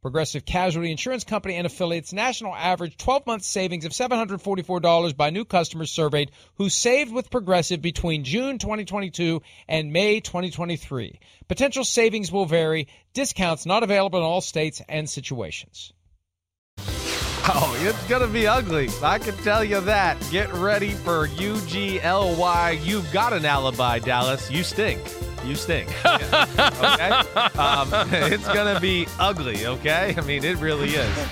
Progressive Casualty Insurance Company and affiliates national average 12 month savings of $744 by new customers surveyed who saved with Progressive between June 2022 and May 2023. Potential savings will vary, discounts not available in all states and situations. Oh, it's going to be ugly. I can tell you that. Get ready for UGLY. You've got an alibi, Dallas. You stink. You stink. Okay? Um, it's going to be ugly, okay? I mean, it really is.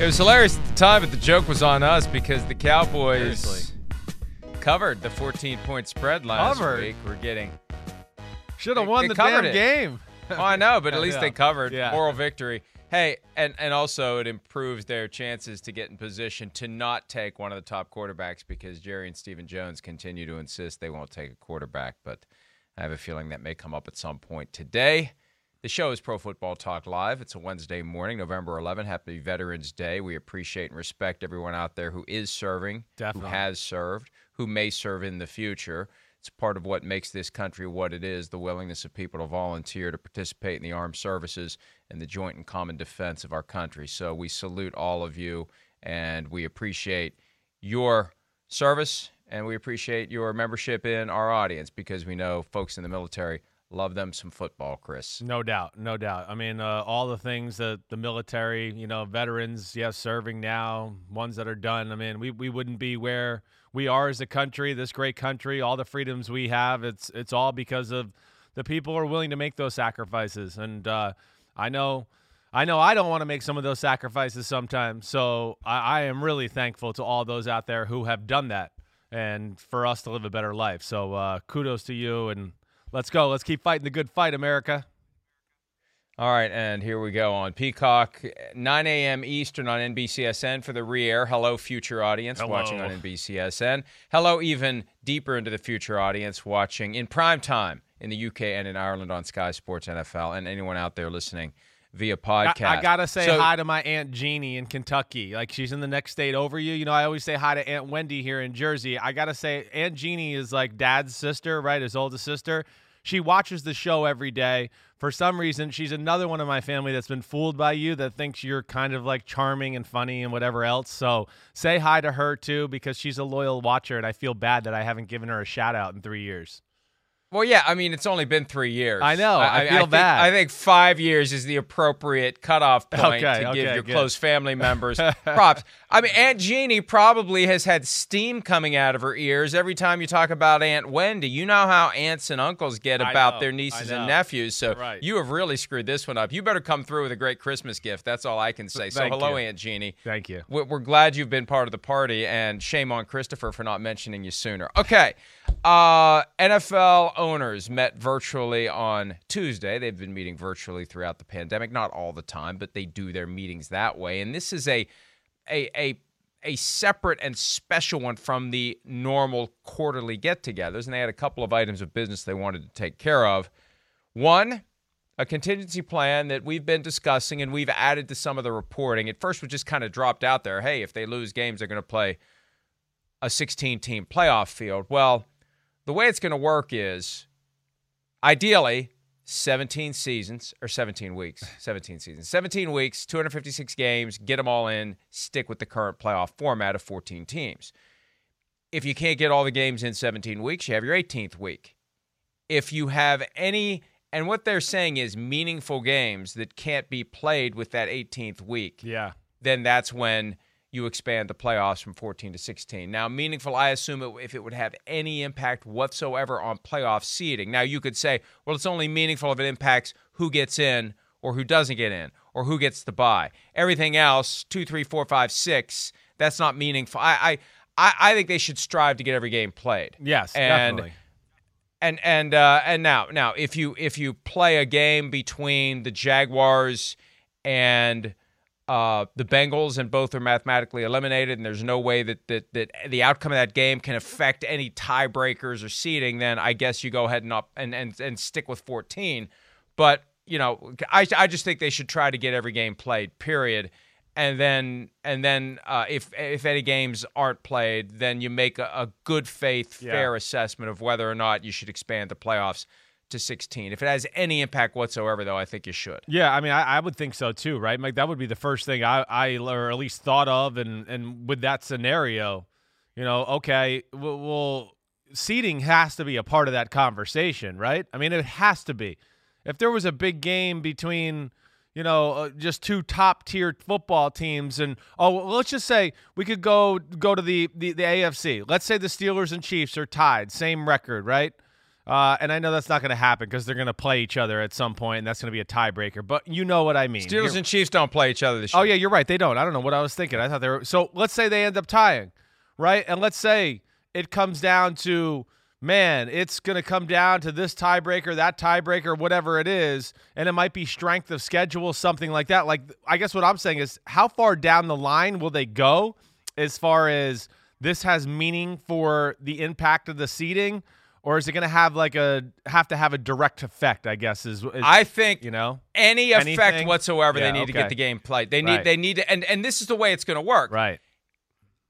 It was hilarious at the time, but the joke was on us because the Cowboys Seriously. covered the 14 point spread last Covered? week. We're getting. Should have They- won they the covered damn it. game. Oh, I know, but at least Yeah. they covered. Yeah. Moral victory. Hey, and, and also it improves their chances to get in position to not take one of the top quarterbacks because Jerry and Stephen Jones continue to insist they won't take a quarterback. But I have a feeling that may come up at some point today. The show is Pro Football Talk Live. It's a Wednesday morning, November 11. Happy Veterans Day. We appreciate and respect everyone out there who is serving, Definitely. who has served, who may serve in the future. It's part of what makes this country what it is the willingness of people to volunteer to participate in the armed services and the joint and common defense of our country. So we salute all of you and we appreciate your service and we appreciate your membership in our audience because we know folks in the military love them some football, Chris. No doubt, no doubt. I mean, uh, all the things that the military, you know, veterans, yes, serving now, ones that are done. I mean, we, we wouldn't be where we are as a country, this great country, all the freedoms we have. It's it's all because of the people who are willing to make those sacrifices. And uh, I know, I know, I don't want to make some of those sacrifices sometimes. So I, I am really thankful to all those out there who have done that, and for us to live a better life. So uh, kudos to you and. Let's go. Let's keep fighting the good fight, America. All right, and here we go on Peacock, 9 a.m. Eastern on NBCSN for the re-air. Hello, future audience Hello. watching on NBCSN. Hello, even deeper into the future audience watching in prime time in the UK and in Ireland on Sky Sports NFL, and anyone out there listening via I, podcast. I gotta say So- hi to my aunt Jeannie in Kentucky. Like she's in the next state over you. You know, I always say hi to Aunt Wendy here in Jersey. I gotta say, Aunt Jeannie is like Dad's sister, right? His oldest sister. She watches the show every day. For some reason, she's another one of my family that's been fooled by you that thinks you're kind of like charming and funny and whatever else. So say hi to her too because she's a loyal watcher, and I feel bad that I haven't given her a shout out in three years. Well, yeah, I mean, it's only been three years. I know, I feel think, bad. I think five years is the appropriate cutoff point Okay, to give your good. close family members props. I mean, Aunt Jeannie probably has had steam coming out of her ears every time you talk about Aunt Wendy. You know how aunts and uncles get about know, their nieces and nephews. So Right. you have really screwed this one up. You better come through with a great Christmas gift. That's all I can say. So Thank hello, you. Aunt Jeannie. Thank you. We're glad you've been part of the party, and shame on Christopher for not mentioning you sooner. Okay. Uh, NFL owners met virtually on Tuesday. They've been meeting virtually throughout the pandemic, not all the time, but they do their meetings that way. And this is a a a a separate and special one from the normal quarterly get-togethers, and they had a couple of items of business they wanted to take care of. One, a contingency plan that we've been discussing and we've added to some of the reporting. At first, we just kind of dropped out there. Hey, if they lose games, they're going to play a 16 team playoff field. Well, the way it's going to work is ideally 17 seasons or 17 weeks, 17 seasons, 17 weeks, 256 games, get them all in, stick with the current playoff format of 14 teams. If you can't get all the games in 17 weeks, you have your 18th week. If you have any, and what they're saying is meaningful games that can't be played with that 18th week, Yeah. then that's when you expand the playoffs from 14 to 16. Now, meaningful, I assume it, if it would have any impact whatsoever on playoff seeding. Now, you could say, well, it's only meaningful if it impacts who gets in or who doesn't get in or who gets the bye. Everything else, two, three, four, five, six, that's not meaningful. I, I, I think they should strive to get every game played. Yes, and, definitely. And and uh, and now now if you if you play a game between the Jaguars and uh, the Bengals and both are mathematically eliminated, and there's no way that, that that the outcome of that game can affect any tiebreakers or seeding, then I guess you go ahead and up and and, and stick with 14. But you know, I I just think they should try to get every game played. Period. And then and then uh, if if any games aren't played, then you make a, a good faith, Yeah. fair assessment of whether or not you should expand the playoffs to 16. If it has any impact whatsoever, though, I think you should. Yeah, I mean, I, I would think so too, right? Like that would be the first thing I, I or at least thought of, and and with that scenario, you know, okay, well, well, seeding has to be a part of that conversation, right? I mean, it has to be. If there was a big game between, you know, uh, just two top tier football teams, and oh, well, let's just say we could go go to the, the the AFC. Let's say the Steelers and Chiefs are tied, same record, right? Uh, and I know that's not going to happen because they're going to play each other at some point, and that's going to be a tiebreaker. But you know what I mean. Steelers You're- and Chiefs don't play each other this year. Oh yeah, you're right. They don't. I don't know what I was thinking. I thought they were. So let's say they end up tying, right? And let's say it comes down to man, it's going to come down to this tiebreaker, that tiebreaker, whatever it is, and it might be strength of schedule, something like that. Like I guess what I'm saying is, how far down the line will they go as far as this has meaning for the impact of the seeding? Or is it going to have like a have to have a direct effect? I guess is, is I think you know any effect Anything? whatsoever, Yeah, they need to get the game played. They need Right. they need to, and and this is the way it's going to work. right.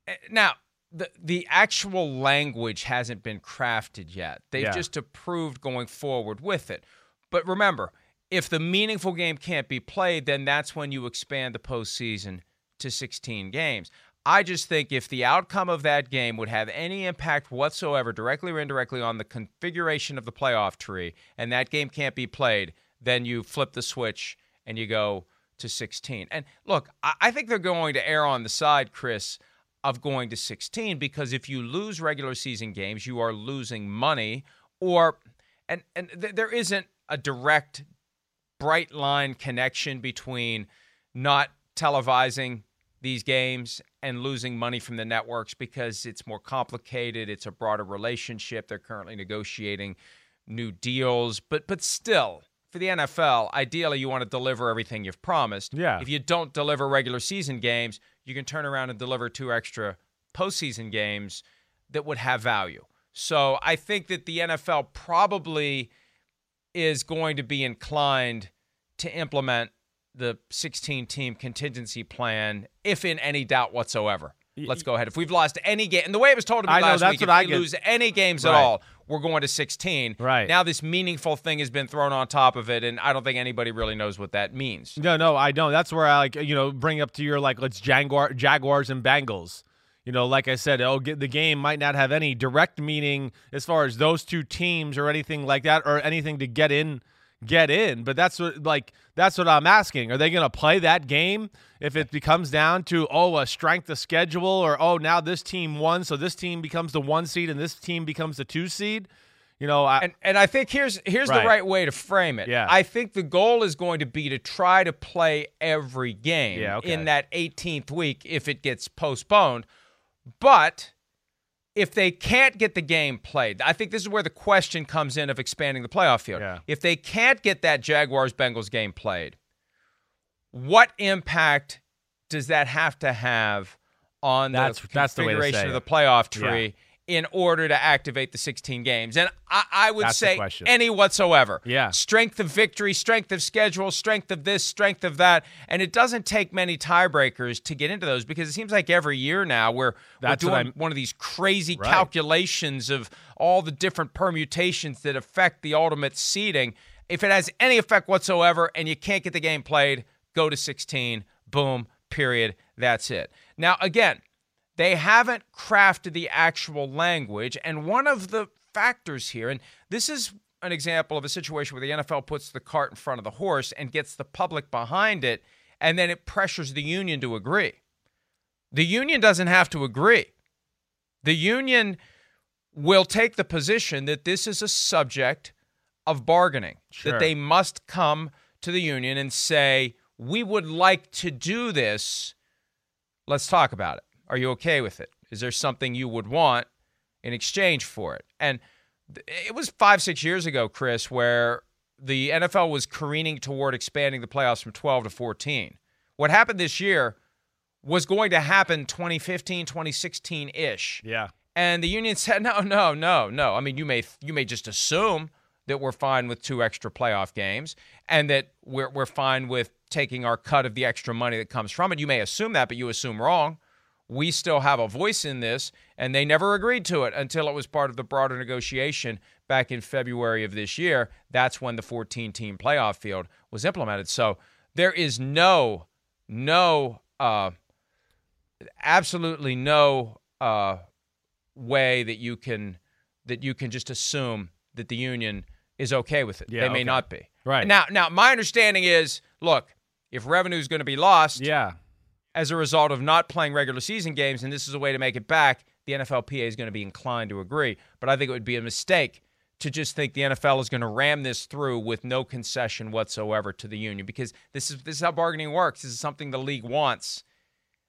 Eh, now, the the actual language hasn't been crafted yet. They've Yeah. just approved going forward with it. But remember, if the meaningful game can't be played, then that's when you expand the postseason to 16 games. I just think if the outcome of that game would have any impact whatsoever, directly or indirectly, on the configuration of the playoff tree, and that game can't be played, then you flip the switch and you go to 16. And look, I, think they're going to err on the side, Chris, of going to 16 because if you lose regular season games, you are losing money, or and and th- there isn't a direct bright line connection between not televising these games and losing money from the networks because it's more complicated it's a broader relationship they're currently negotiating new deals. But but still for the NFL ideally you want to deliver everything you've promised. Yeah. if you don't deliver regular season games you can turn around and deliver two extra postseason games that would have value. So I think that the NFL probably is going to be inclined to implement the 16 team contingency plan if in any doubt whatsoever. Let's go ahead. If we've lost any game, and the way it was told to me I know, last that's week, if I we get. lose any games at all, we're going to 16. Right. Now this meaningful thing has been thrown on top of it, and I don't think anybody really knows what that means. No, no, I don't. That's where I like you know bring up to your like let's Jaguar, Jaguars and Bengals. You know, like I said, oh, the game might not have any direct meaning as far as those two teams or anything like that, or anything to get in, get in. But that's what like that's what I'm asking. Are they going to play that game if it becomes down to oh a strength of schedule or oh now this team won, so this team becomes the one seed and this team becomes the two seed? You know, I, And and I think here's here's Right. the right way to frame it. Yeah. I think the goal is going to be to try to play every game Yeah, okay. in that 18th week if it gets postponed. But if they can't get the game played, I think this is where the question comes in of expanding the playoff field. Yeah. If they can't get that Jaguars Bengals game played, what impact does that have to have on That's- the that's the way to configuration say of the playoff Yeah. In order to activate the 16 games? And I, I would That's say any whatsoever. Yeah. Strength of victory, strength of schedule, strength of this, strength of that. And it doesn't take many tiebreakers to get into those because it seems like every year now we're, we're doing one of these crazy Right. calculations of all the different permutations that affect the ultimate seeding. If it has any effect whatsoever and you can't get the game played, go to 16. Boom, period. That's it. Now, again, they haven't crafted the actual language. And one of the factors here, and this is an example of a situation where the NFL puts the cart in front of the horse and gets the public behind it, and then it pressures the union to agree. The union doesn't have to agree. The union will take the position that this is a subject of bargaining, Sure. that they must come to the union and say, We would like to do this. Let's talk about it. Are you okay with it? Is there something you would want in exchange for it? And it was five, six years ago, Chris, where the NFL was careening toward expanding the playoffs from 12 to 14. What happened this year was going to happen 2015, 2016 ish. Yeah. And the union said, no, no, no, no. I mean, you may you may just assume that we're fine with two extra playoff games and that we're we're fine with taking our cut of the extra money that comes from it. You may assume that, but you assume wrong. We still have a voice in this, and they never agreed to it until it was part of the broader negotiation back in February of this year. That's when the 14 team playoff field was implemented. So there is no, no, uh, absolutely no uh, way that you can that you can just assume that the union is okay with it. Yeah, they may okay. not be. Right. Now, now my understanding is, look, if revenue is going to be lost Yeah. As a result of not playing regular season games, and this is a way to make it back, the NFLPA is going to be inclined to agree. But I think it would be a mistake to just think the NFL is going to ram this through with no concession whatsoever to the union because this is this is how bargaining works. This is something the league wants.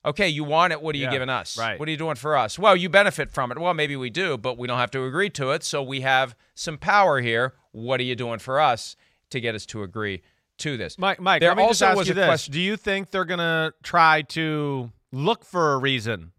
Okay, you want it. What are you Yeah, giving us? right. What are you doing for us? Well, you benefit from it. Well, maybe we do, but we don't have to agree to it. So we have some power here. What are you doing for us to get us to agree to this? Mike, Mike, there let me also just ask was you a this. question. Do you think they're going to try to look for a reason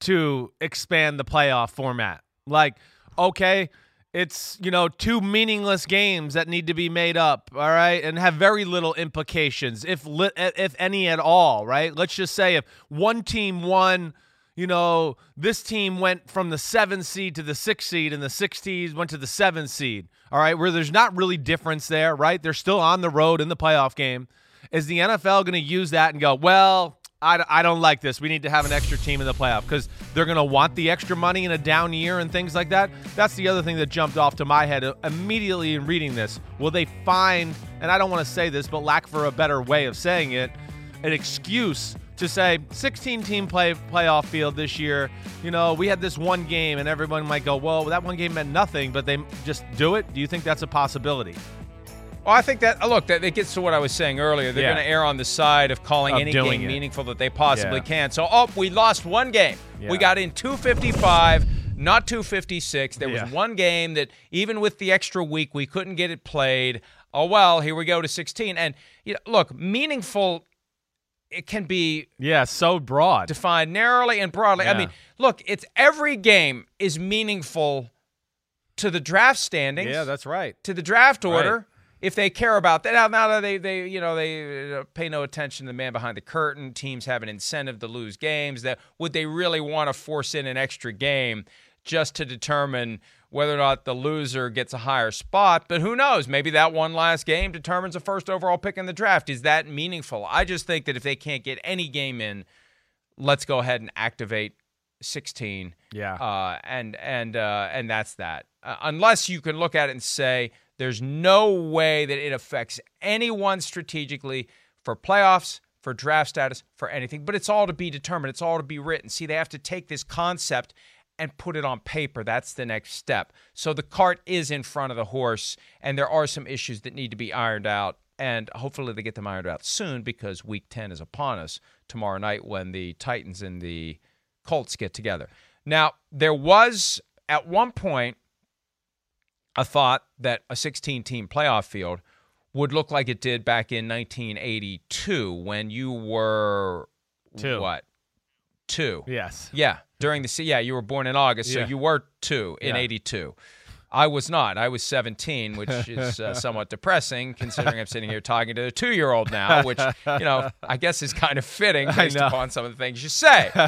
to expand the playoff format? Like, okay, it's, you know, two meaningless games that need to be made up, all right, and have very little implications, if li- if any at all, right? Let's just say if one team won you know, this team went from the seven seed to the six seed, and the six seed went to the seven seed. All right, where there's not really difference there, right? They're still on the road in the playoff game. Is the NFL going to use that and go, well, I, I don't like this. We need to have an extra team in the playoff because they're going to want the extra money in a down year and things like that. That's the other thing that jumped off to my head immediately in reading this. Will they find, and I don't want to say this, but lack for a better way of saying it, an excuse to say 16 team play playoff field this year. You know, we had this one game and everyone might go, "Well, that one game meant nothing," but they just do it. Do you think that's a possibility? Well, I think that uh, look that it gets to what I was saying earlier. They're Yeah. going to err on the side of calling Of any game it. meaningful that they possibly Yeah. can. So, oh, we lost one game. Yeah. We got in 255, not 256. There was one game that even with the extra week we couldn't get it played. Oh well, here we go to 16. And you know, look, meaningful it can be Yeah, so broad. defined narrowly and broadly. I mean, look, it's every game is meaningful to the draft standings yeah, that's right. to the draft Right. order if they care about that. Now, now that they, they, you know, they uh, pay no attention to the man behind the curtain. Teams have an incentive to lose games. That would they really want to force in an extra game just to determine whether or not the loser gets a higher spot? But who knows? Maybe that one last game determines the first overall pick in the draft. Is that meaningful? I just think that if they can't get any game in, let's go ahead and activate 16 Yeah. uh, and and uh, and that's that. Uh, unless you can look at it and say there's no way that it affects anyone strategically for playoffs, for draft status, for anything. But it's all to be determined. It's all to be written. See, they have to take this concept and put it on paper. That's the next step. So the cart is in front of the horse, and there are some issues that need to be ironed out. And hopefully they get them ironed out soon because week 10 is upon us tomorrow night when the Titans and the Colts get together. Now, there was at one point a thought that a 16 team playoff field would look like it did back in 1982 when you were Two. what? Two. yes. Yeah. During the yeah, you were born in August, so you were two in Yeah. '82. I was not. I was 17, which is uh, somewhat depressing considering I'm sitting here talking to a two-year-old now, which you know I guess is kind of fitting based upon some of the things you say.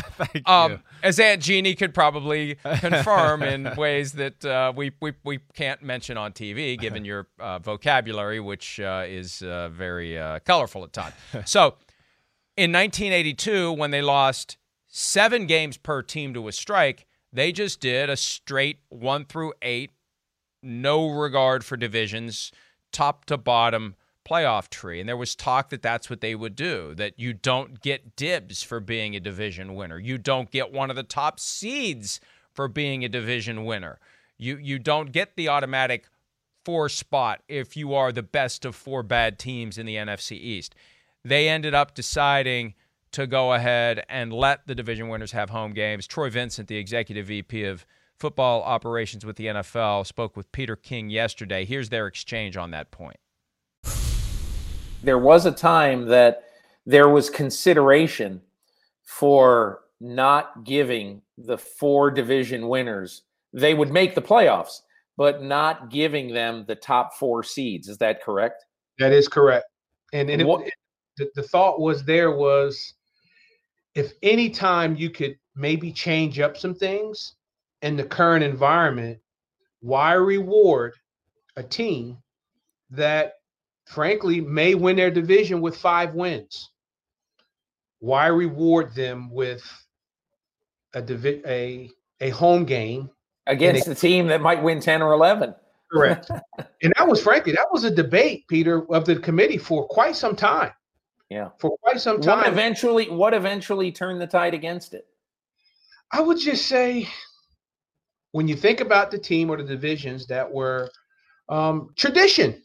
Um, you. as Aunt Jeannie could probably confirm in ways that uh, we, we we can't mention on TV, given your uh, vocabulary, which uh, is uh, very uh, colorful at times. So, in 1982, when they lost seven games per team to a strike, they just did a straight one through eight, no regard for divisions, top to bottom playoff tree. And there was talk that that's what they would do, that you don't get dibs for being a division winner. You don't get one of the top seeds for being a division winner. You you don't get the automatic four spot if you are the best of four bad teams in the NFC East. They ended up deciding to go ahead and let the division winners have home games. Troy Vincent, the executive VP of football operations with the NFL, spoke with Peter King yesterday. Here's their exchange on that point. there was a time that there was consideration for not giving the four division winners they would make the playoffs but not giving them the top four seeds is that correct That is correct. And, and it- What- it- the, the thought was there was if any time you could maybe change up some things in the current environment, why reward a team that frankly may win their division with five wins? Why reward them with a divi- a a home game against a team that might win 10 or 11 Correct. and that was frankly that was a debate, Peter, of the committee for quite some time. Yeah. For quite some time. what eventually what eventually turned the tide against it I would just say when you think about the team or the divisions that were um, tradition,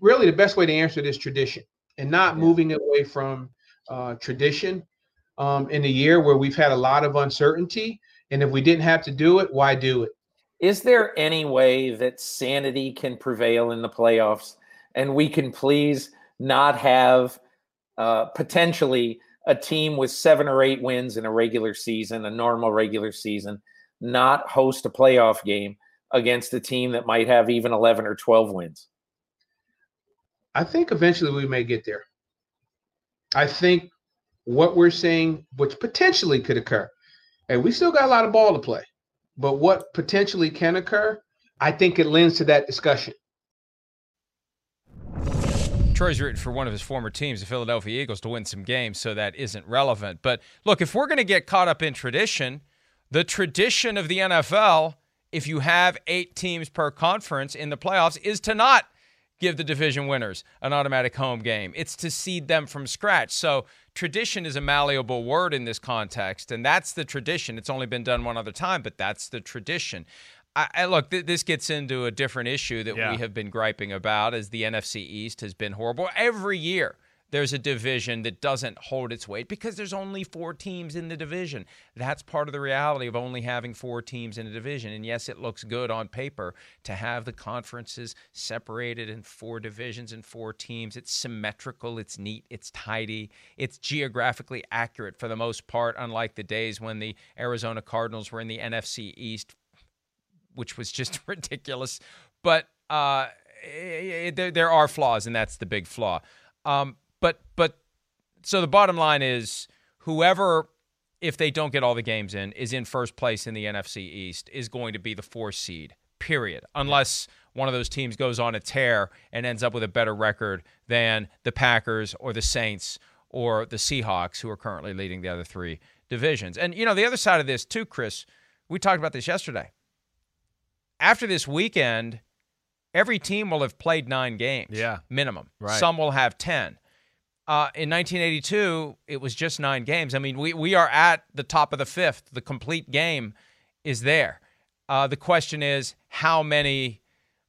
really the best way to answer this tradition and not Yeah. moving away from uh, tradition um, in a year where we've had a lot of uncertainty. And if we didn't have to do it, why do it? Is there any way that sanity can prevail in the playoffs and we can please not have uh, potentially a team with seven or eight wins in a regular season, a normal regular season, not host a playoff game against a team that might have even 11 or 12 wins? I think eventually we may get there. I think what we're seeing, which potentially could occur, and we still got a lot of ball to play, but what potentially can occur, I think it lends to that discussion. Troy's rooting for one of his former teams, the Philadelphia Eagles, to win some games, so that isn't relevant. But look, if we're going to get caught up in tradition, the tradition of the NFL, if you have eight teams per conference in the playoffs, is to not give the division winners an automatic home game. It's to seed them from scratch. So tradition is a malleable word in this context, and that's the tradition. It's only been done one other time, but that's the tradition. I, I look, th- this gets into a different issue that Yeah. we have been griping about, as the NFC East has been horrible every year. There's a division that doesn't hold its weight because there's only four teams in the division. That's part of the reality of only having four teams in a division. And yes, it looks good on paper to have the conferences separated in four divisions and four teams. It's symmetrical, it's neat, it's tidy, it's geographically accurate for the most part, unlike the days when the Arizona Cardinals were in the NFC East which was just ridiculous. But uh, eh, there there are flaws, and that's the big flaw. Um, but but so the bottom line is whoever, if they don't get all the games in, is in first place in the NFC East is going to be the four seed. Period. Unless one of those teams goes on a tear and ends up with a better record than the Packers or the Saints or the Seahawks, who are currently leading the other three divisions. And you know the other side of this too, Chris. We talked about this yesterday after this weekend, every team will have played nine games. Yeah. Minimum. Right. Some will have 10. Uh, in 1982, it was just nine games. I mean, we, we are at the top of the fifth. The complete game is there. Uh, the question is, how many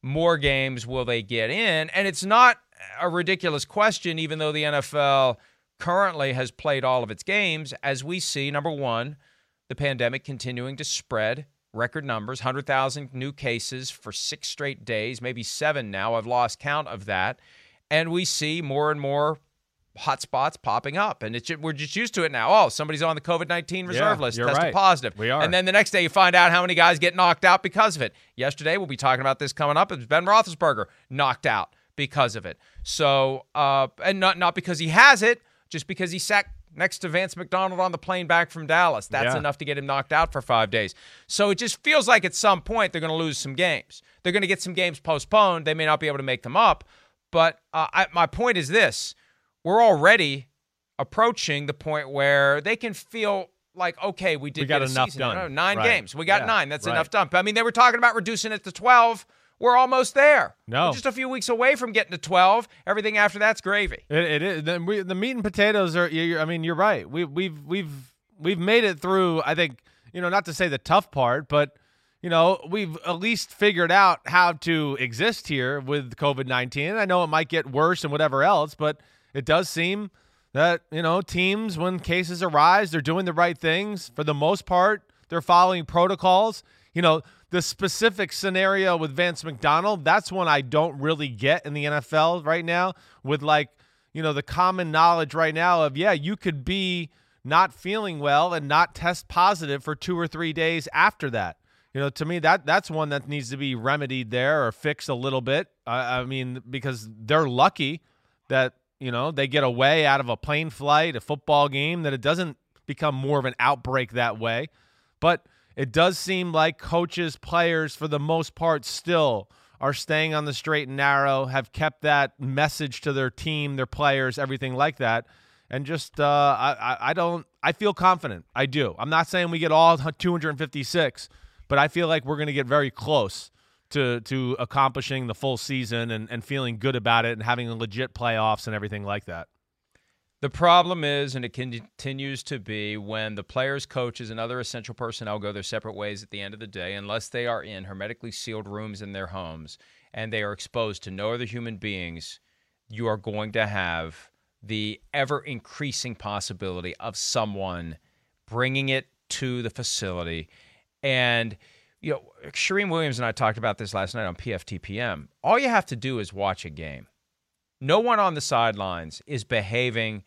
more games will they get in? And it's not a ridiculous question, even though the NFL currently has played all of its games, as we see, number one, the pandemic continuing to spread record numbers 100,000 new cases for six straight days, maybe seven now. I've lost count of that. And we see more and more hot spots popping up, and it's we're just used to it now. Oh, somebody's on the COVID nineteen reserve Yeah, list, tested right. positive. We are. and then the next day you find out how many guys get knocked out because of it. Yesterday we'll be talking about this coming up. It was Ben Roethlisberger knocked out because of it. So, uh, and not not because he has it, just because he sat next to Vance McDonald on the plane back from Dallas. That's Yeah. enough to get him knocked out for five days. So it just feels like at some point they're going to lose some games. They're going to get some games postponed. They may not be able to make them up. But uh, I, my point is this: we're already approaching the point where they can feel like, okay, we did We got get a enough season. done. Nine Right. games. We got nine. That's Right. enough done. I mean, they were talking about reducing it to twelve. We're almost there. No. We're just a few weeks away from getting to twelve. Everything after that's gravy. It, it is. The, we, the meat and potatoes are. you I mean, you're right. We, we've we've we've made it through. I think you know, not to say the tough part, but you know, we've at least figured out how to exist here with COVID nineteen. I know it might get worse and whatever else, but it does seem that you know teams, when cases arise, they're doing the right things for the most part. They're following protocols. You know, the specific scenario with Vance McDonald, that's one I don't really get in the NFL right now. With like, you know, the common knowledge right now of yeah, you could be not feeling well and not test positive for two or three days after that. You know, to me that that's one that needs to be remedied there or fixed a little bit. I, I mean, because they're lucky that you know they get away out of a plane flight, a football game, that it doesn't become more of an outbreak that way. But it does seem like coaches, players, for the most part, still are staying on the straight and narrow, have kept that message to their team, their players, everything like that. And just, uh, I, I- don't, I feel confident. I do. I'm not saying we get all 256, but I feel like we're going to get very close to to accomplishing the full season and, and feeling good about it and having a legit playoffs and everything like that. The problem is, and it continues to be, when the players, coaches, and other essential personnel go their separate ways at the end of the day, unless they are in hermetically sealed rooms in their homes and they are exposed to no other human beings, you are going to have the ever increasing possibility of someone bringing it to the facility. And, you know, Charean Williams and I talked about this last night on PFTPM. All you have to do is watch a game no one on the sidelines is behaving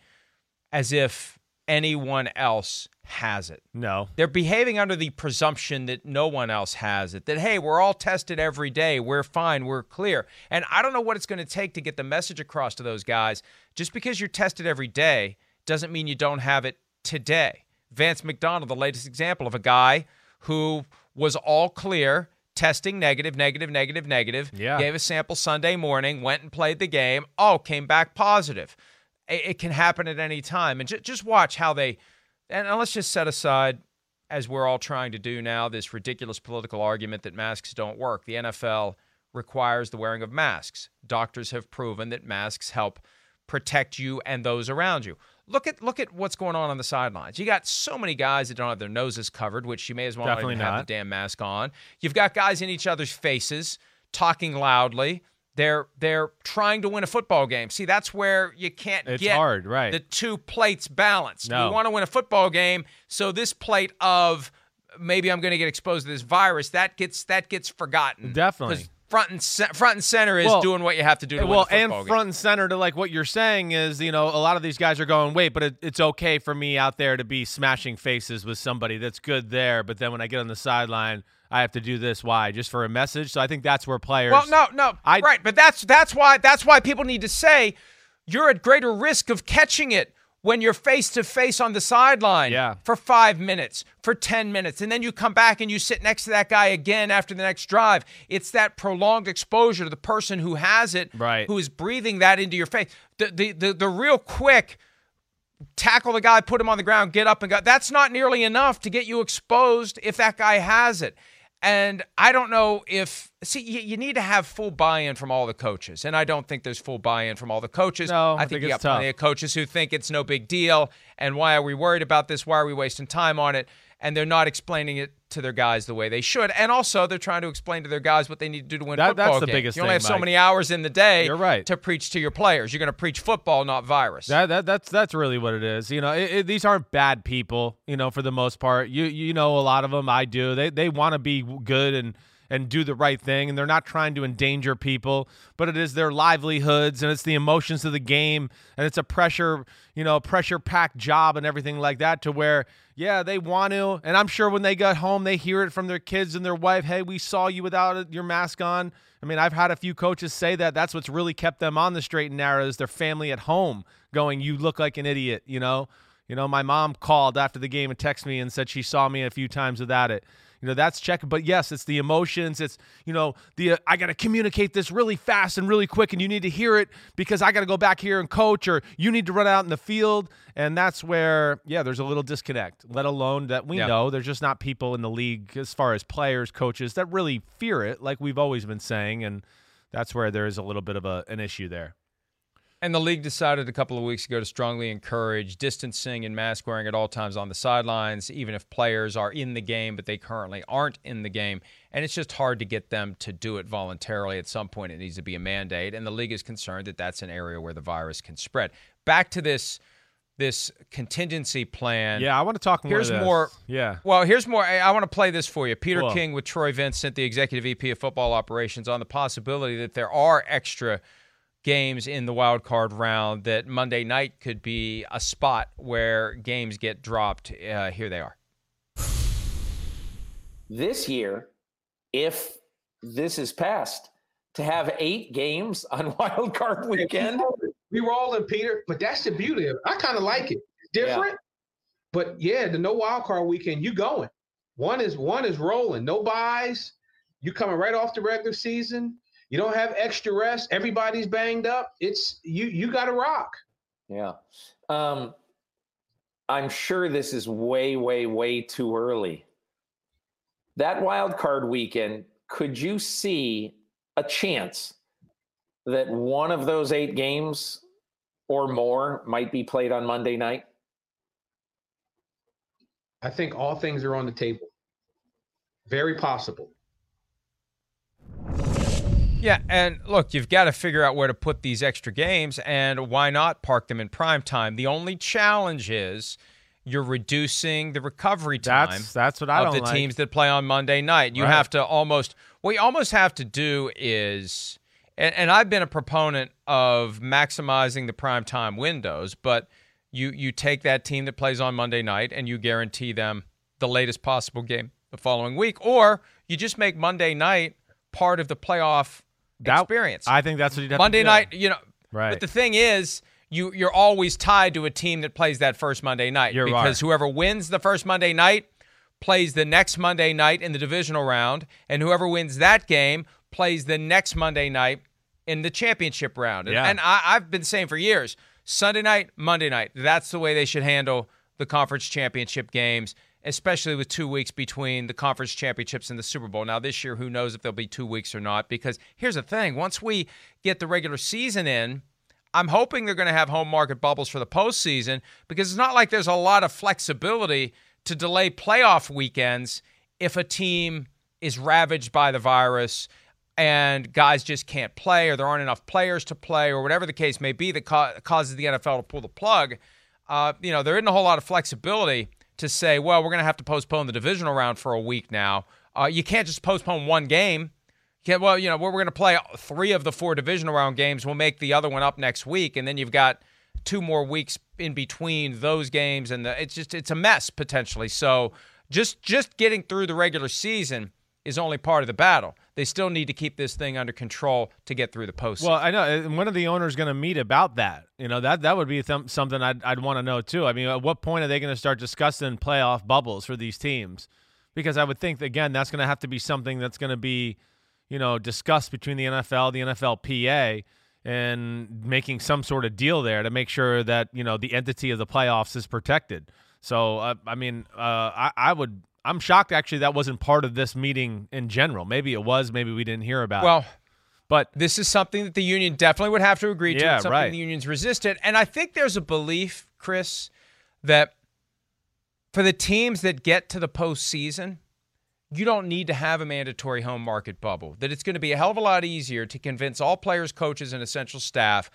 as if anyone else has it. No. They're behaving under the presumption that no one else has it, that, hey, we're all tested every day. We're fine. We're clear. And I don't know what it's going to take to get the message across to those guys. Just because you're tested every day doesn't mean you don't have it today. Vance McDonald, the latest example of a guy who was all clear, testing negative, negative, negative, negative. Yeah. Gave a sample Sunday morning, went and played the game. Oh, came back positive. It, it can happen at any time. And ju- just watch how they, and let's just set aside, as we're all trying to do now, this ridiculous political argument that masks don't work. The NFL requires the wearing of masks. Doctors have proven that masks help protect you and those around you. Look at look at what's going on on the sidelines. You got so many guys that don't have their noses covered, which you may as well not Definitely even have the damn mask on. You've got guys in each other's faces talking loudly. They're they're trying to win a football game. See, that's where you can't It's get hard, right. the two plates balanced. No. We want to win a football game, so this plate of maybe I'm going to get exposed to this virus that gets that gets forgotten. Definitely. Front and ce- front and center is Well, doing what you have to do to well, and front game. and center to like what you're saying is, you know, a lot of these guys are going, wait, but it, it's okay for me out there to be smashing faces with somebody that's good there, but then when I get on the sideline, I have to do this. Why? Just for a message? So I think that's where players. Well, no, no, I- right, but that's that's why that's why people need to say you're at greater risk of catching it when you're face to face on the sideline Yeah. for five minutes, for 10 minutes, and then you come back and you sit next to that guy again after the next drive. It's that prolonged exposure to the person who has it, Right. who is breathing that into your face. The, the, the, the real quick tackle the guy, put him on the ground, get up and go. That's not nearly enough to get you exposed if that guy has it. And I don't know if see you, you need to have full buy-in from all the coaches, and I don't think there's full buy-in from all the coaches. No, I, I think, think you got tough. plenty of coaches who think it's no big deal, and why are we worried about this? Why are we wasting time on it? And they're not explaining it to their guys the way they should, and also they're trying to explain to their guys what they need to do to win That- football that's the games. biggest You only thing, have so Mike. many hours in the day. You're right. to preach to your players. You're going to preach football, not virus. That, that that's that's really what it is. You know, it, it, these aren't bad people. You know, for the most part, you you know a lot of them. I do. They they want to be good and and do the right thing and they're not trying to endanger people, but it is their livelihoods and it's the emotions of the game and it's a pressure, you know, pressure packed job and everything like that to where yeah, they want to and I'm sure when they got home they hear it from their kids and their wife, "Hey, we saw you without your mask on." I mean, I've had a few coaches say that that's what's really kept them on the straight and narrow is their family at home going, "You look like an idiot," you know? You know, my mom called after the game and texted me and said she saw me a few times without it. You know, that's checking. But yes, it's the emotions. It's, you know, the uh, I got to communicate this really fast and really quick, and you need to hear it because I got to go back here and coach, or you need to run out in the field. And that's where, yeah, there's a little disconnect, let alone that we know there's just not people in the league, as far as players, coaches, that really fear it, like we've always been saying. And that's where there is a little bit of a, an issue there. And the league decided a couple of weeks ago to strongly encourage distancing and mask wearing at all times on the sidelines, even if players are in the game, but they currently aren't in the game. And it's just hard to get them to do it voluntarily. At some point, it needs to be a mandate. And the league is concerned that that's an area where the virus can spread. Back to this this contingency plan. Yeah, I want to talk more. Here's more. Yeah. Well, here's more. I, I want to play this for you. Peter King with Troy Vincent, the executive VP of football operations, on the possibility that there are extra games in the wild card round that Monday night could be a spot where games get dropped. Uh, here they are. This year, if this is passed, to have eight games on wild card weekend. We rolling, Peter, but that's the beauty of it. I kind of like it. Different, yeah. but yeah, the no wild card weekend, you going. One is one is rolling, no buys. You coming right off the regular season. You don't have extra rest. Everybody's banged up. It's you. You got to rock. Yeah. Um, I'm sure this is way, way, way too early. That wild card weekend, could you see a chance that one of those eight games or more might be played on Monday night? I think all things are on the table. Very possible. Yeah, and look, you've got to figure out where to put these extra games, and why not park them in prime time? The only challenge is you're reducing the recovery time. That's, that's what I of the like. teams that play on Monday night. You right. have to almost what you almost have to do is, and, and I've been a proponent of maximizing the prime time windows, but you you take that team that plays on Monday night and you guarantee them the latest possible game the following week, or you just make Monday night part of the playoff that, experience. I think that's what you Monday night, you know. Right. But the thing is, you you're always tied to a team that plays that first Monday night you're because right. whoever wins the first Monday night plays the next Monday night in the divisional round, and whoever wins that game plays the next Monday night in the championship round. Yeah. And, and I, I've been saying for years, Sunday night, Monday night, that's the way they should handle the conference championship games especially with two weeks between the conference championships and the Super Bowl. Now, this year, who knows if there'll be two weeks or not? Because here's the thing once we get the regular season in, I'm hoping they're going to have home market bubbles for the postseason because it's not like there's a lot of flexibility to delay playoff weekends if a team is ravaged by the virus and guys just can't play or there aren't enough players to play or whatever the case may be that ca- causes the NFL to pull the plug. Uh, you know, there isn't a whole lot of flexibility to say, well, we're going to have to postpone the divisional round for a week now. Uh, you can't just postpone one game. You well, you know, we're, we're going to play three of the four divisional round games. We'll make the other one up next week, and then you've got two more weeks in between those games, and the, it's just it's a mess potentially. So just just getting through the regular season is only part of the battle. They still need to keep this thing under control to get through the postseason. Well, I know. And when are the owners going to meet about that? You know, that that would be th- something I'd, I'd want to know too. I mean, at what point are they going to start discussing playoff bubbles for these teams? Because I would think again that's going to have to be something that's going to be, you know, discussed between the NFL, the NFLPA, and making some sort of deal there to make sure that you know the entity of the playoffs is protected. So, uh, I mean, uh, I, I would I'm shocked actually that wasn't part of this meeting in general. Maybe it was, maybe we didn't hear about well, it. But this is something that the union definitely would have to agree to. Yeah, it's something right. the unions resisted. And I think there's a belief, Chris, that for the teams that get to the postseason, you don't need to have a mandatory home market bubble. That it's going to be a hell of a lot easier to convince all players, coaches, and essential staff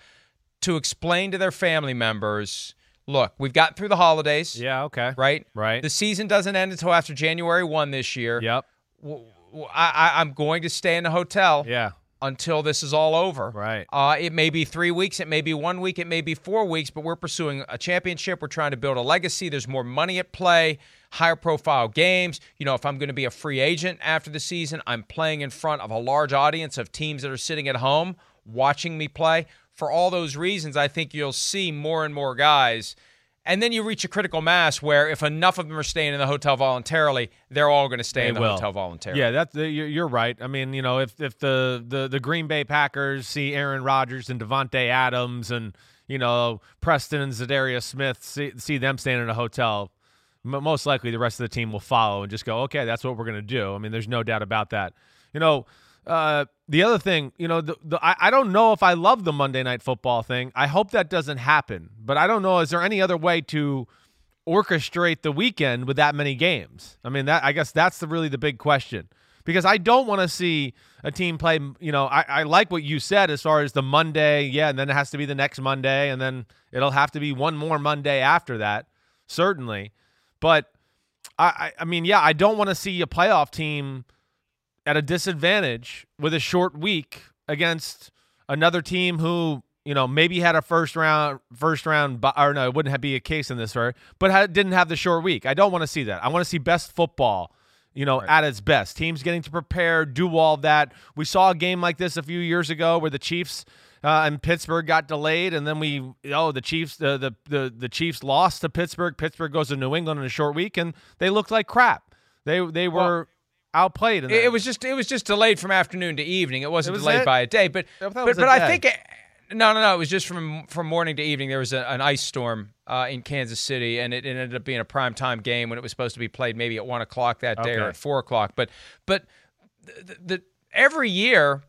to explain to their family members look, we've gotten through the holidays. Yeah, okay. Right? Right. The season doesn't end until after January 1 this year. Yep. I, I, I'm going to stay in the hotel Yeah. until this is all over. Right. Uh, it may be three weeks, it may be one week, it may be four weeks, but we're pursuing a championship. We're trying to build a legacy. There's more money at play, higher profile games. You know, if I'm going to be a free agent after the season, I'm playing in front of a large audience of teams that are sitting at home watching me play. For all those reasons, I think you'll see more and more guys. And then you reach a critical mass where if enough of them are staying in the hotel voluntarily, they're all going to stay They in the will. hotel voluntarily. Yeah, that's you're, you're right. I mean, you know, if if the, the the Green Bay Packers see Aaron Rodgers and Davante Adams and you know Preston and Za'Darius Smith see, see them staying in a hotel, m- most likely the rest of the team will follow and just go, okay, that's what we're going to do. I mean, there's no doubt about that. You know, uh, the other thing, you know, the, the I, I don't know if I love the Monday Night Football thing. I hope that doesn't happen, but I don't know. Is there any other way to orchestrate the weekend with that many games? I mean, that I guess that's the really the big question because I don't want to see a team play. You know, I, I like what you said as far as the Monday, yeah, and then it has to be the next Monday, and then it'll have to be one more Monday after that, certainly. But I, I, I mean, yeah, I don't want to see a playoff team at a disadvantage with a short week against another team who you know maybe had a first round first round or no it wouldn't have be a case in this right? But had, didn't have the short week. I don't want to see that. I want to see best football you know at its best. Teams getting to prepare do all that. We saw a game like this a few years ago where the chiefs uh, and Pittsburgh got delayed, and then we oh the Chiefs the, the the the Chiefs lost to Pittsburgh. Pittsburgh goes to New England in a short week, and they looked like crap. They they were outplayed. In It, it was just it was just delayed from afternoon to evening. It wasn't It was delayed by a day, but but, but I think it, no no no. It was just from from morning to evening. There was a, an ice storm uh, in Kansas City, and it, it ended up being a prime time game when it was supposed to be played maybe at one o'clock that day or at four o'clock. But but the, the every year.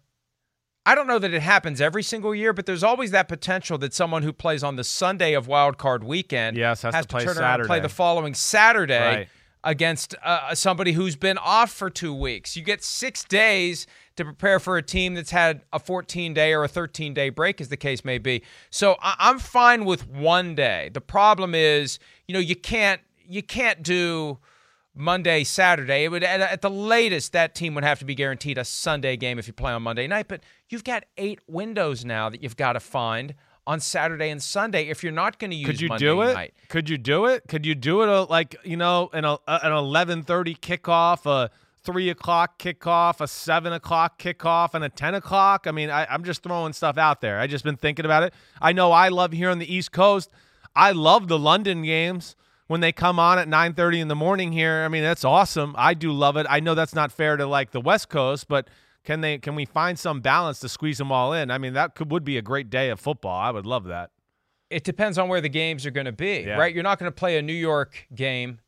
I don't know that it happens every single year, but there's always that potential that someone who plays on the Sunday of Wild Card Weekend Yes, has to play turn around and play the following Saturday Right. Against uh, somebody who's been off for two weeks. You get six days to prepare for a team that's had a 14 day or a 13 day break, as the case may be. So I- I'm fine with one day. The problem is, you know, you can't you can't do Monday, Saturday. It would at, at the latest that team would have to be guaranteed a Sunday game if you play on Monday night. But you've got eight windows now that you've got to find on Saturday and Sunday if you're not going to use Could you Monday do it? night. Could you do it? Could you do it uh, like you know an a, an eleven thirty kickoff, a three o'clock kickoff, a seven o'clock kickoff, and a ten o'clock? I mean, I, I'm just throwing stuff out there. I just been thinking about it. I know I love here on the East Coast. I love the London games when they come on at 9:30 in the morning here. I mean, that's awesome. I do love it. I know that's not fair to like the West Coast, but can they can we find some balance to squeeze them all in? I mean, that could would be a great day of football. I would love that. it depends on where the games are going to be, Yeah. right? You're not going to play a New York game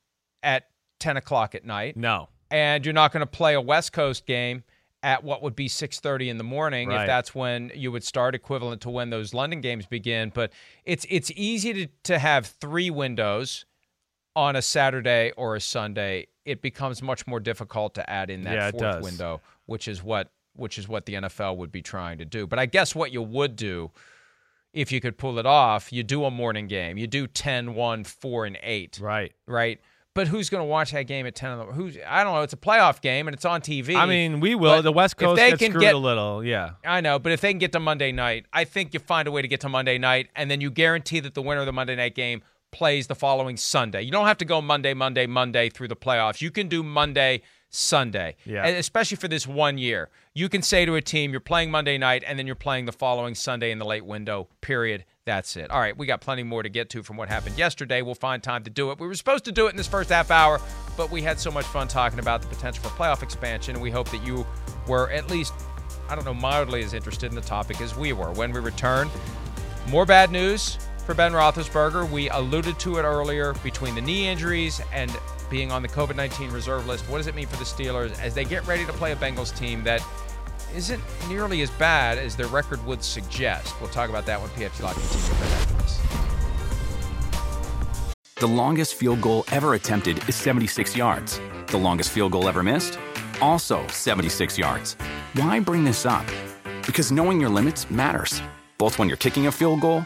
at 10 o'clock at night, No. and you're not going to play a West Coast game at what would be 6:30 in the morning Right. if that's when you would start, equivalent to when those London games begin. But it's it's easy to to have three windows on a Saturday or a Sunday. It becomes much more difficult to add in that Yeah, fourth window, which is what which is what the NFL would be trying to do. But I guess what you would do if you could pull it off, you do a morning game. You do 10, 1, 4, and 8, Right. right? But who's going to watch that game at 10? in the- Who's I don't know. It's a playoff game and it's on TV. I mean, we will. But The West Coast they gets can screwed get- a little. Yeah. I know, but if they can get to Monday night, I think you find a way to get to Monday night, and then you guarantee that the winner of the Monday night game plays the following Sunday. You don't have to go Monday, Monday, Monday through the playoffs. You can do Monday, Sunday, Yeah. and especially for this one year. You can say to a team, you're playing Monday night, and then you're playing the following Sunday in the late window, period. That's it. All right, we got plenty more to get to from what happened yesterday. We'll find time to do it. We were supposed to do it in this first half hour, but we had so much fun talking about the potential for playoff expansion, we hope that you were at least I don't know, mildly as interested in the topic as we were. When we return, more bad news for Ben Roethlisberger. We alluded to it earlier between the knee injuries and being on the COVID 19 reserve list. What does it mean for the Steelers as they get ready to play a Bengals team that isn't nearly as bad as their record would suggest? We'll talk about that when PFT Live continues right after this. The longest field goal ever attempted is 76 yards. The longest field goal ever missed? Also 76 yards. Why bring this up? Because knowing your limits matters, both when you're kicking a field goal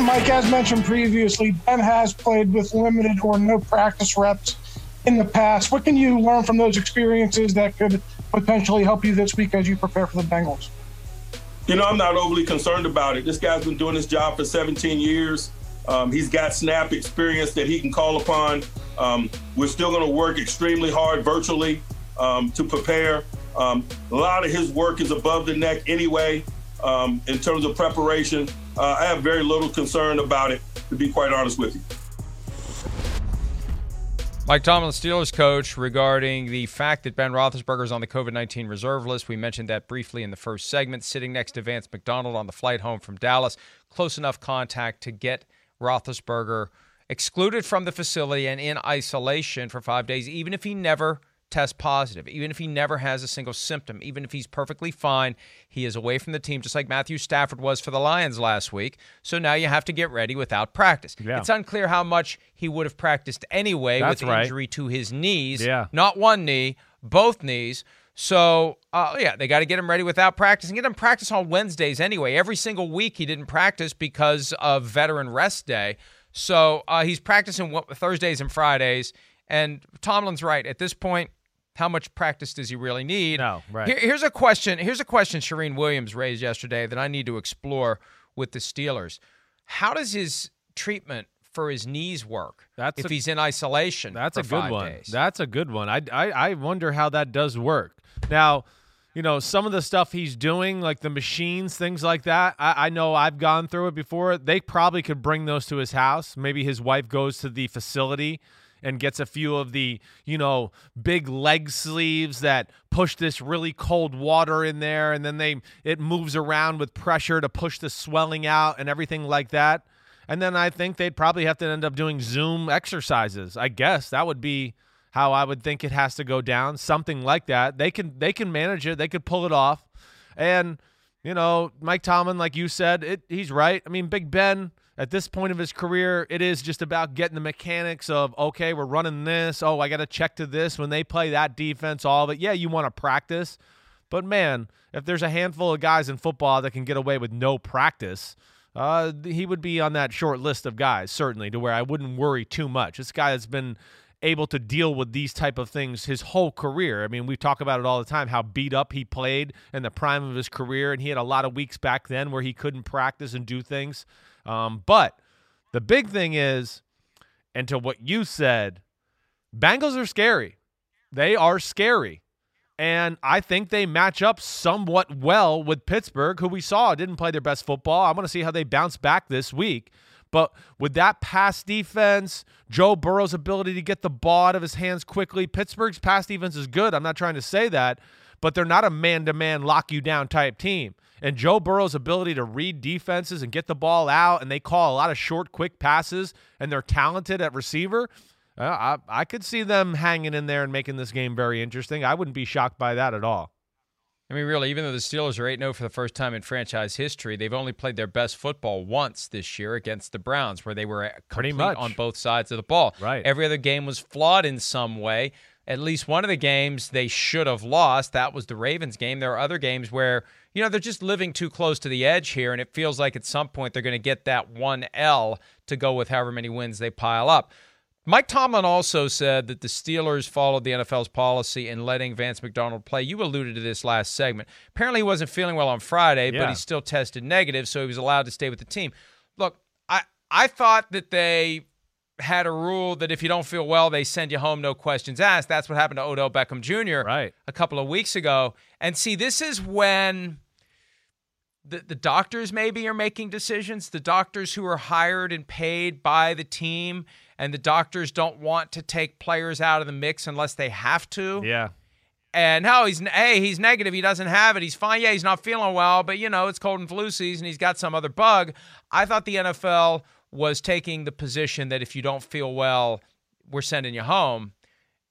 Mike, as mentioned previously, Ben has played with limited or no practice reps in the past. What can you learn from those experiences that could potentially help you this week as you prepare for the Bengals? You know, I'm not overly concerned about it. This guy's been doing this job for 17 years. Um, he's got snap experience that he can call upon. Um, we're still going to work extremely hard virtually um, to prepare. Um, a lot of his work is above the neck anyway um, in terms of preparation. Uh, I have very little concern about it, to be quite honest with you. Mike Tomlin, Steelers coach, regarding the fact that Ben Roethlisberger is on the COVID 19 reserve list. We mentioned that briefly in the first segment, sitting next to Vance McDonald on the flight home from Dallas. Close enough contact to get Roethlisberger excluded from the facility and in isolation for five days, even if he never test positive, even if he never has a single symptom, even if he's perfectly fine, he is away from the team, just like Matthew Stafford was for the Lions last week. So now you have to get ready without practice. Yeah. It's unclear how much he would have practiced anyway That's with right. injury to his knees. Yeah. Not one knee, both knees. So, uh, yeah, they got to get him ready without practice and get him practice on Wednesdays anyway. Every single week he didn't practice because of veteran rest day. So uh, he's practicing Thursdays and Fridays. And Tomlin's right. At this point, how much practice does he really need? No, right. Here- here's a question. Here's a question Charean Williams raised yesterday that I need to explore with the Steelers. How does his treatment for his knees work That's if a- he's in isolation That's a good one. days? That's a good one. I, I I wonder how that does work. Now, you know, some of the stuff he's doing, like the machines, things like that. I, I know I've gone through it before. They probably could bring those to his house. Maybe his wife goes to the facility and gets a few of the, you know, big leg sleeves that push this really cold water in there and then they it moves around with pressure to push the swelling out and everything like that. And then I think they'd probably have to end up doing Zoom exercises. I guess that would be how I would think it has to go down, something like that. They can they can manage it. They could pull it off. And you know, Mike Tomlin, like you said, it, he's right. I mean, Big Ben at this point of his career, it is just about getting the mechanics of okay, we're running this. Oh, I got to check to this when they play that defense. All of it. Yeah, you want to practice, but man, if there's a handful of guys in football that can get away with no practice, uh, he would be on that short list of guys certainly, to where I wouldn't worry too much. This guy has been able to deal with these type of things his whole career. I mean, we talk about it all the time how beat up he played in the prime of his career, and he had a lot of weeks back then where he couldn't practice and do things. Um, but the big thing is, and to what you said, Bengals are scary. They are scary. And I think they match up somewhat well with Pittsburgh, who we saw didn't play their best football. I want to see how they bounce back this week. But with that pass defense, Joe Burrow's ability to get the ball out of his hands quickly, Pittsburgh's pass defense is good. I'm not trying to say that, but they're not a man to man lock you down type team. And Joe Burrow's ability to read defenses and get the ball out, and they call a lot of short, quick passes, and they're talented at receiver. Uh, I, I could see them hanging in there and making this game very interesting. I wouldn't be shocked by that at all. I mean, really, even though the Steelers are 8 0 for the first time in franchise history, they've only played their best football once this year against the Browns, where they were Pretty much. on both sides of the ball. Right. Every other game was flawed in some way. at least one of the games they should have lost. That was the Ravens game. There are other games where, you know, they're just living too close to the edge here, and it feels like at some point they're going to get that one L to go with however many wins they pile up. Mike Tomlin also said that the Steelers followed the NFL's policy in letting Vance McDonald play. You alluded to this last segment. Apparently, he wasn't feeling well on Friday, Yeah. but he still tested negative, so he was allowed to stay with the team. Look, I I thought that they had a rule that if you don't feel well, they send you home, no questions asked. That's what happened to Odell Beckham Jr. Right. a couple of weeks ago. And see, this is when the, the doctors maybe are making decisions, the doctors who are hired and paid by the team, and the doctors don't want to take players out of the mix unless they have to. Yeah. And no, he's hey, he's negative. He doesn't have it. He's fine. Yeah, he's not feeling well, but you know, it's cold and flu season. He's got some other bug. I thought the NFL was taking the position that if you don't feel well, we're sending you home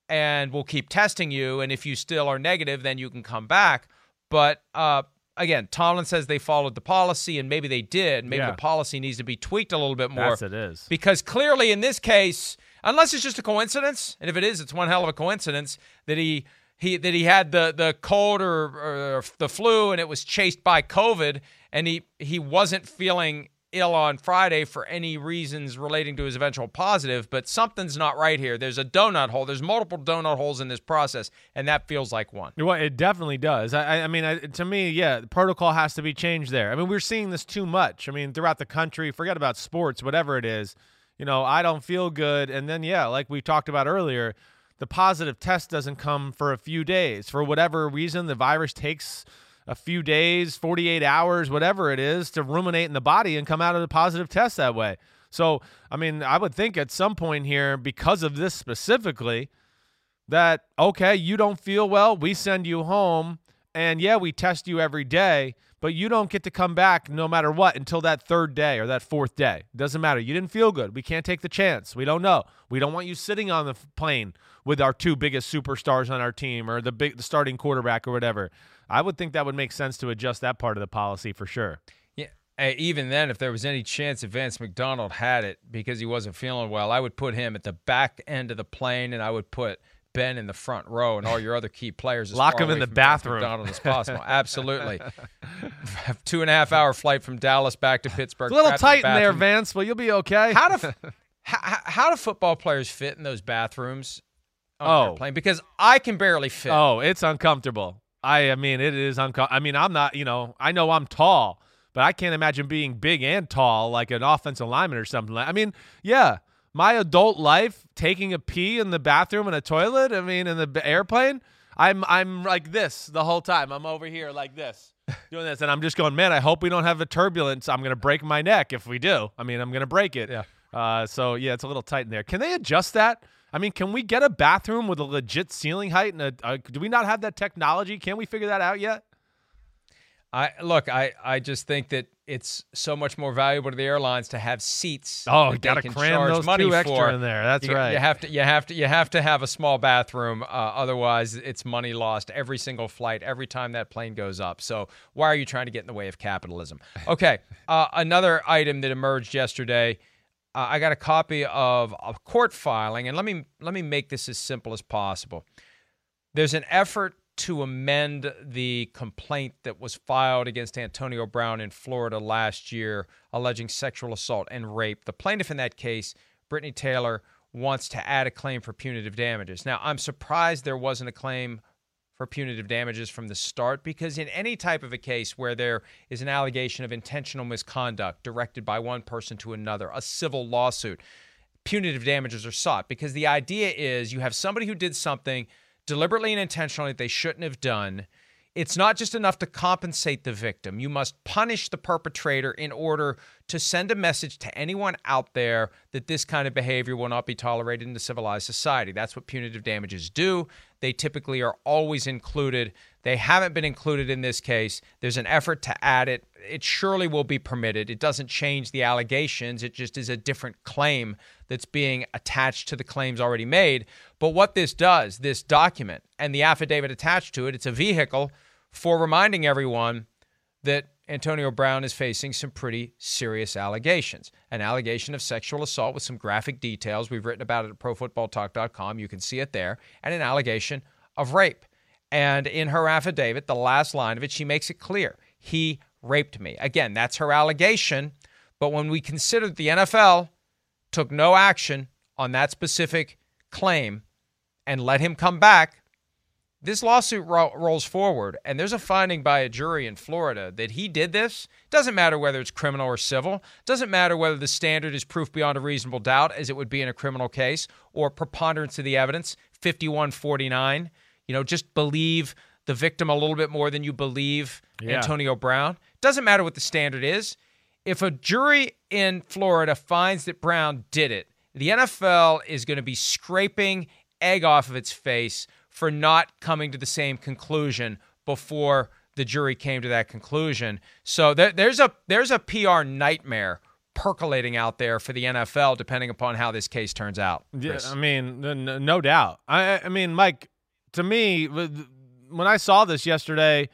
and we'll keep testing you. And if you still are negative, then you can come back. But uh, again, Tomlin says they followed the policy, and maybe they did. Maybe Yeah. the policy needs to be tweaked a little bit more. Yes, it is. Because clearly, in this case, unless it's just a coincidence, and if it is, it's one hell of a coincidence that he he that he had the the cold or, or the flu, and it was chased by COVID, and he he wasn't feeling ill on Friday for any reasons relating to his eventual positive, but something's not right here. There's a donut hole. There's multiple donut holes in this process, and that feels like one. Well, it definitely does. I, I- mean, I, to me, yeah, the protocol has to be changed there. I mean, we're seeing this too much. I mean, throughout the country, forget about sports, whatever it is. You know, I don't feel good, and then yeah, like we talked about earlier, the positive test doesn't come for a few days for whatever reason. The virus takes a few days, 48 hours, whatever it is, to ruminate in the body and come out of the positive test that way. So, I mean, I would think at some point here, because of this specifically, that okay, you don't feel well, we send you home, and yeah, we test you every day, but you don't get to come back no matter what until that third day or that fourth day. Doesn't matter. You didn't feel good. We can't take the chance. We don't know. We don't want you sitting on the plane with our two biggest superstars on our team or the big the starting quarterback or whatever. I would think that would make sense to adjust that part of the policy for sure. Yeah. Even then, if there was any chance that Vance McDonald had it because he wasn't feeling well, I would put him at the back end of the plane, and I would put Ben in the front row, and all your other key players. As Lock him in the bathroom. As possible. Absolutely. Two and a half hour flight from Dallas back to Pittsburgh. It's a little tight in there. Vance, but you'll be okay. How do how, how do football players fit in those bathrooms on Oh. an airplane? Because I can barely fit. Oh, it's uncomfortable. I, I mean, it is uncomfortable. I mean, I'm not, you know, I know I'm tall, but I can't imagine being big and tall like an offensive lineman or something. Like, I mean, yeah, my adult life, taking a pee in the bathroom and a toilet. I mean, in the airplane, I'm, I'm like this the whole time. I'm over here like this, doing this, and I'm just going, man. I hope we don't have a turbulence. I'm gonna break my neck if we do. I mean, I'm gonna break it. Yeah. Uh, so yeah, it's a little tight in there. Can they adjust that? I mean, can we get a bathroom with a legit ceiling height and a, a do we not have that technology? Can we figure that out yet? I look, I, I just think that it's so much more valuable to the airlines to have seats. Oh, you gotta cram those money two extra for. in there. That's You- right. You have to you have to you have to have a small bathroom. Uh, otherwise, it's money lost every single flight, every time that plane goes up. So why are you trying to get in the way of capitalism? Okay, uh, another item that emerged yesterday. Uh, I got a copy of a court filing, and let me let me make this as simple as possible there's an effort to amend the complaint that was filed against Antonio Brown in Florida last year, alleging sexual assault and rape. The plaintiff in that case, Brittany Taylor, wants to add a claim for punitive damages. Now, I'm surprised there wasn't a claim for punitive damages from the start because in any type of a case where there is an allegation of intentional misconduct directed by one person to another, a civil lawsuit, punitive damages are sought because the idea is you have somebody who did something deliberately and intentionally that they shouldn't have done. It's not just enough to compensate the victim. You must punish the perpetrator in order to send a message to anyone out there that this kind of behavior will not be tolerated in a civilized society. That's what punitive damages do. They typically are always included. They haven't been included in this case. There's an effort to add it. It surely will be permitted. It doesn't change the allegations, it just is a different claim that's being attached to the claims already made. But what this does, this document and the affidavit attached to it, it's a vehicle for reminding everyone that Antonio Brown is facing some pretty serious allegations. An allegation of sexual assault with some graphic details. We've written about it at profootballtalk.com. You can see it there. And an allegation of rape. And in her affidavit, the last line of it, she makes it clear he raped me. Again, that's her allegation. But when we consider that the NFL took no action on that specific claim and let him come back, this lawsuit ro- rolls forward, and there's a finding by a jury in Florida that he did this. Doesn't matter whether it's criminal or civil. Doesn't matter whether the standard is proof beyond a reasonable doubt, as it would be in a criminal case, or preponderance of the evidence, 5149. You know, just believe the victim a little bit more than you believe Yeah. Antonio Brown. Doesn't matter what the standard is. If a jury in Florida finds that Brown did it, the NFL is going to be scraping egg off of its face for not coming to the same conclusion before the jury came to that conclusion. So there, there's a there's a PR nightmare percolating out there for the NFL, depending upon how this case turns out. Yeah, I mean, no doubt. I, I mean, Mike, to me, when I saw this yesterday,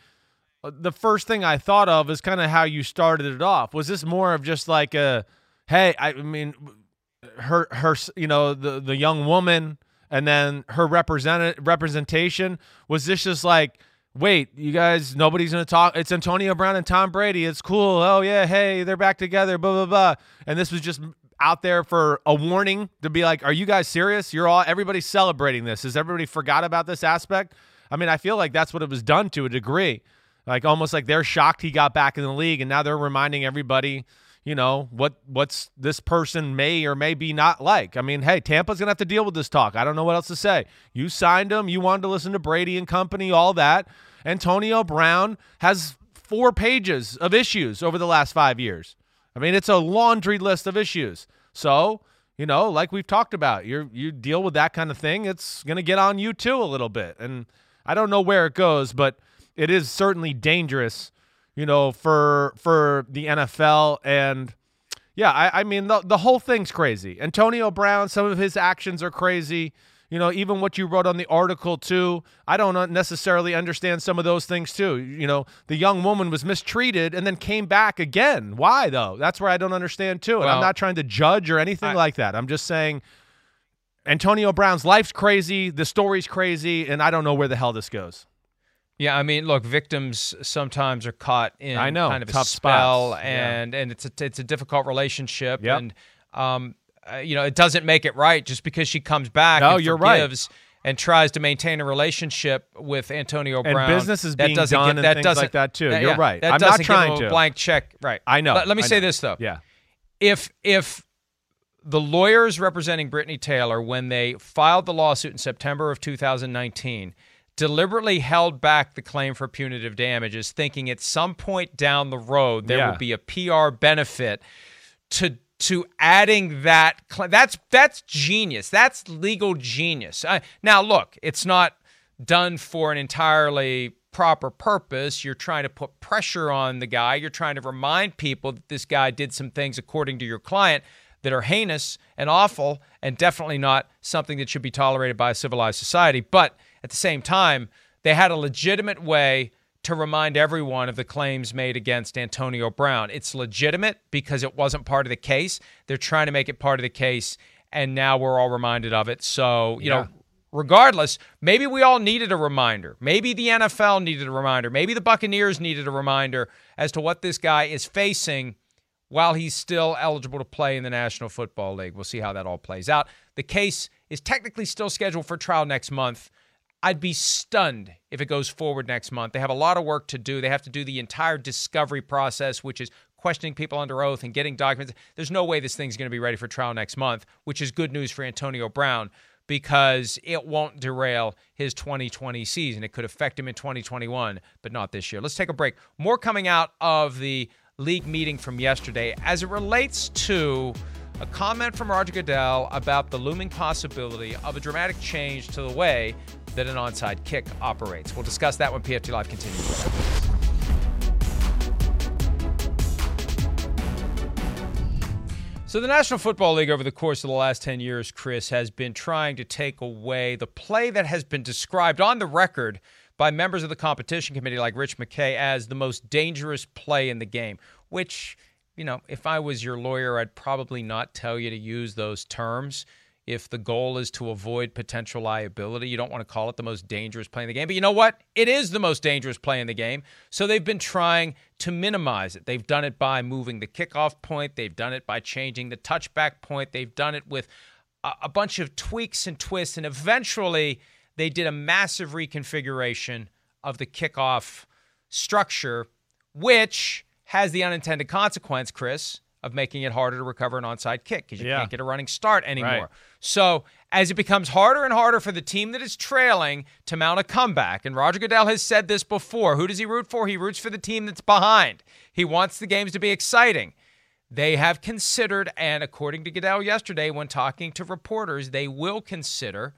uh, the first thing I thought of is kind of how you started it off. Was this more of just like a, hey, I mean, her, her, you know, the the young woman, and then her represent representation. Was this just like? Wait, you guys, nobody's gonna talk. It's Antonio Brown and Tom Brady. It's cool. Oh yeah, hey, they're back together. Blah blah blah. And this was just out there for a warning to be like, are you guys serious? You're all everybody's celebrating this. Has everybody forgot about this aspect? I mean, I feel like that's what it was done to a degree. Like almost like they're shocked he got back in the league, and now they're reminding everybody, you know, what what's this person may or may be not like. I mean, hey, Tampa's gonna have to deal with this talk. I don't know what else to say. You signed him. You wanted to listen to Brady and company, all that. Antonio Brown has four pages of issues over the last five years. I mean, it's a laundry list of issues. So, you know, like we've talked about, you you deal with that kind of thing, it's to get on you too a little bit. And I don't know where it goes, but it is certainly dangerous, you know, for for the NFL and yeah, I, I mean the the whole thing's crazy. Antonio Brown, some of his actions are crazy. You know, even what you wrote on the article too. I don't necessarily understand some of those things too. You know, the young woman was mistreated and then came back again. Why though? That's where I don't understand too. And I'm not trying to judge or anything I- like that. I'm just saying Antonio Brown's life's crazy, the story's crazy, and I don't know where the hell this goes. Yeah, I mean, look, victims sometimes are caught in I know, kind of a tough spell, spots, yeah. and and it's a it's a difficult relationship, Yep. and um, uh, you know, it doesn't make it right just because she comes back. No, and you're right. And tries to maintain a relationship with Antonio Brown. And business is that being doesn't done give- and that things doesn't- like that, too. that- You're yeah, right. That I'm not doesn't give trying him to. a blank check. Right. I know, Let, let me I say know. this though. Yeah. If if the lawyers representing Brittany Taylor, when they filed the lawsuit in September of 2019, deliberately held back the claim for punitive damages, thinking at some point down the road there Yeah. would be a PR benefit to to adding that cl- that's that's genius. That's legal genius. Uh, now look it's not done for an entirely proper purpose. You're trying to put pressure on the guy. You're trying to remind people that this guy did some things according to your client that are heinous and awful and definitely not something that should be tolerated by a civilized society. But at the same time they had a legitimate way to remind everyone of the claims made against Antonio Brown. It's legitimate because it wasn't part of the case. They're trying to make it part of the case, and now we're all reminded of it. So, you know, regardless, maybe we all needed a reminder. Maybe the NFL needed a reminder. Maybe the Buccaneers needed a reminder as to what this guy is facing while he's still eligible to play in the National Football League. We'll see how that all plays out. The case is technically still scheduled for trial next month. I'd be stunned if it goes forward next month. They have a lot of work to do. They have to do the entire discovery process, which is questioning people under oath and getting documents. There's no way this thing's going to be ready for trial next month, which is good news for Antonio Brown because it won't derail his 2020 season. It could affect him in 2021, but not this year. Let's take a break. More coming out of the league meeting from yesterday as it relates to a comment from Roger Goodell about the looming possibility of a dramatic change to the way that an onside kick operates. We'll discuss that when PFT Live continues. So, the National Football League, over the course of the last 10 years, Chris, has been trying to take away the play that has been described on the record by members of the competition committee like Rich McKay as the most dangerous play in the game, which, you know, if I was your lawyer, I'd probably not tell you to use those terms if the goal is to avoid potential liability. You don't want to call it the most dangerous play in the game. But you know what? It is the most dangerous play in the game. So they've been trying to minimize it. They've done it by moving the kickoff point, they've done it by changing the touchback point, they've done it with a, a bunch of tweaks and twists. And eventually, they did a massive reconfiguration of the kickoff structure, which has the unintended consequence, Chris, of making it harder to recover an onside kick because you Yeah. can't get a running start anymore. Right. So as it becomes harder and harder for the team that is trailing to mount a comeback, and Roger Goodell has said this before, who does he root for? He roots for the team that's behind. He wants the games to be exciting. They have considered, and according to Goodell yesterday, when talking to reporters, they will consider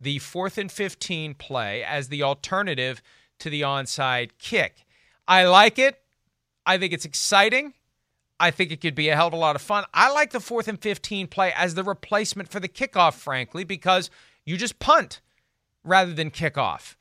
the fourth and 15 play as the alternative to the onside kick. I like it. I think it's exciting. I think it could be a hell of a lot of fun. I like the fourth and 15 play as the replacement for the kickoff, frankly, because you just punt rather than kick off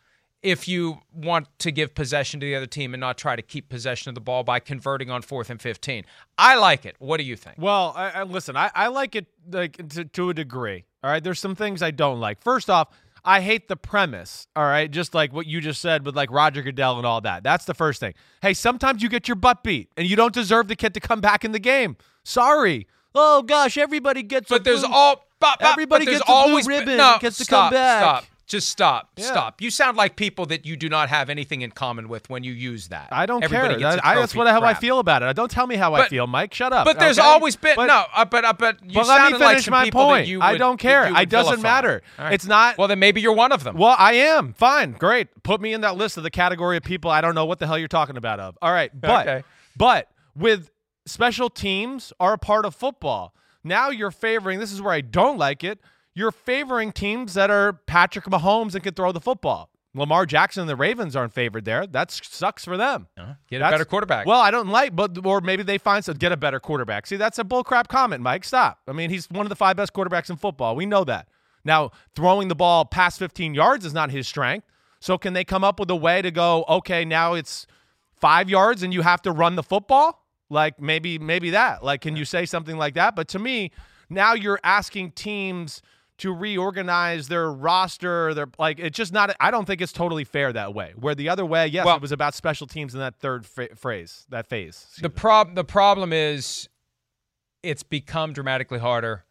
if you want to give possession to the other team and not try to keep possession of the ball by converting on fourth and 15. I like it. What do you think? Well, I, I listen. I, I like it like to, to a degree. All right. There's some things I don't like. First off, I hate the premise. All right, just like what you just said with like Roger Goodell and all that. That's the first thing. Hey, sometimes you get your butt beat, and you don't deserve the kid to come back in the game. Sorry. Oh gosh, everybody gets. But there's blue- all but, but- everybody but there's gets a blue always been- ribbon. no, gets to stop, come back. Stop. Just stop. Yeah. Stop. You sound like people that you do not have anything in common with when you use that. I don't Everybody care. Gets That- a I, that's what how I feel about it. Don't tell me how I feel, Mike. Shut up. But there's okay? always been But- no. Uh, but uh, but you but let me sounded like my people that point. you I don't care. It doesn't vilify. matter. Right. It's not. Well, then maybe you're one of them. Well, I am. Fine. Great. Put me in that list of the category of people I don't know what the hell you're talking about of. All right. But Okay. but with special teams are a part of football. Now you're favoring this is where I don't like it. You're favoring teams that are Patrick Mahomes and can throw the football. Lamar Jackson and the Ravens aren't favored there. That sucks for them. Uh-huh. Get a That's- better quarterback. Well, I don't like, but or maybe they find so get a better quarterback. See, that's a bullcrap comment, Mike. Stop. I mean, he's one of the five best quarterbacks in football. We know that. Now, throwing the ball past 15 yards is not his strength. So, can they come up with a way to go? Okay, now it's five yards, and you have to run the football. Like maybe, maybe that. Like, can you say something like that? But to me, now you're asking teams to reorganize their roster. Their like, it's just not. I don't think it's totally fair that way. Where the other way, yes, Well- it was about special teams in that third ph- phrase, that phase. the prob the problem is it's become dramatically harder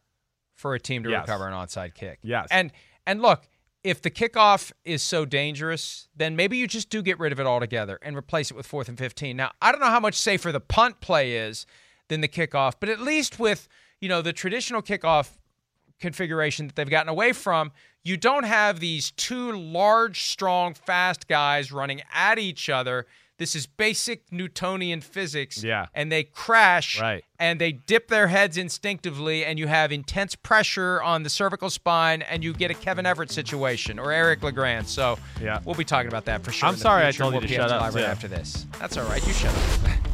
for a team to Yes. recover an onside kick. Yes. And and look, if the kickoff is so dangerous, then maybe you just do get rid of it altogether and replace it with fourth and 15. Now, I don't know how much safer the punt play is than the kickoff, but at least with, you know, the traditional kickoff configuration that they've gotten away from, you don't have these two large, strong, fast guys running at each other. This is basic Newtonian physics. Yeah. And they crash Right. and they dip their heads instinctively, and you have intense pressure on the cervical spine, and you get a Kevin Everett situation or Eric LeGrand. So Yeah. we'll be talking about that for sure. I'm sorry I future. told you We'll to shut up, right too. after this. That's all right. You shut up.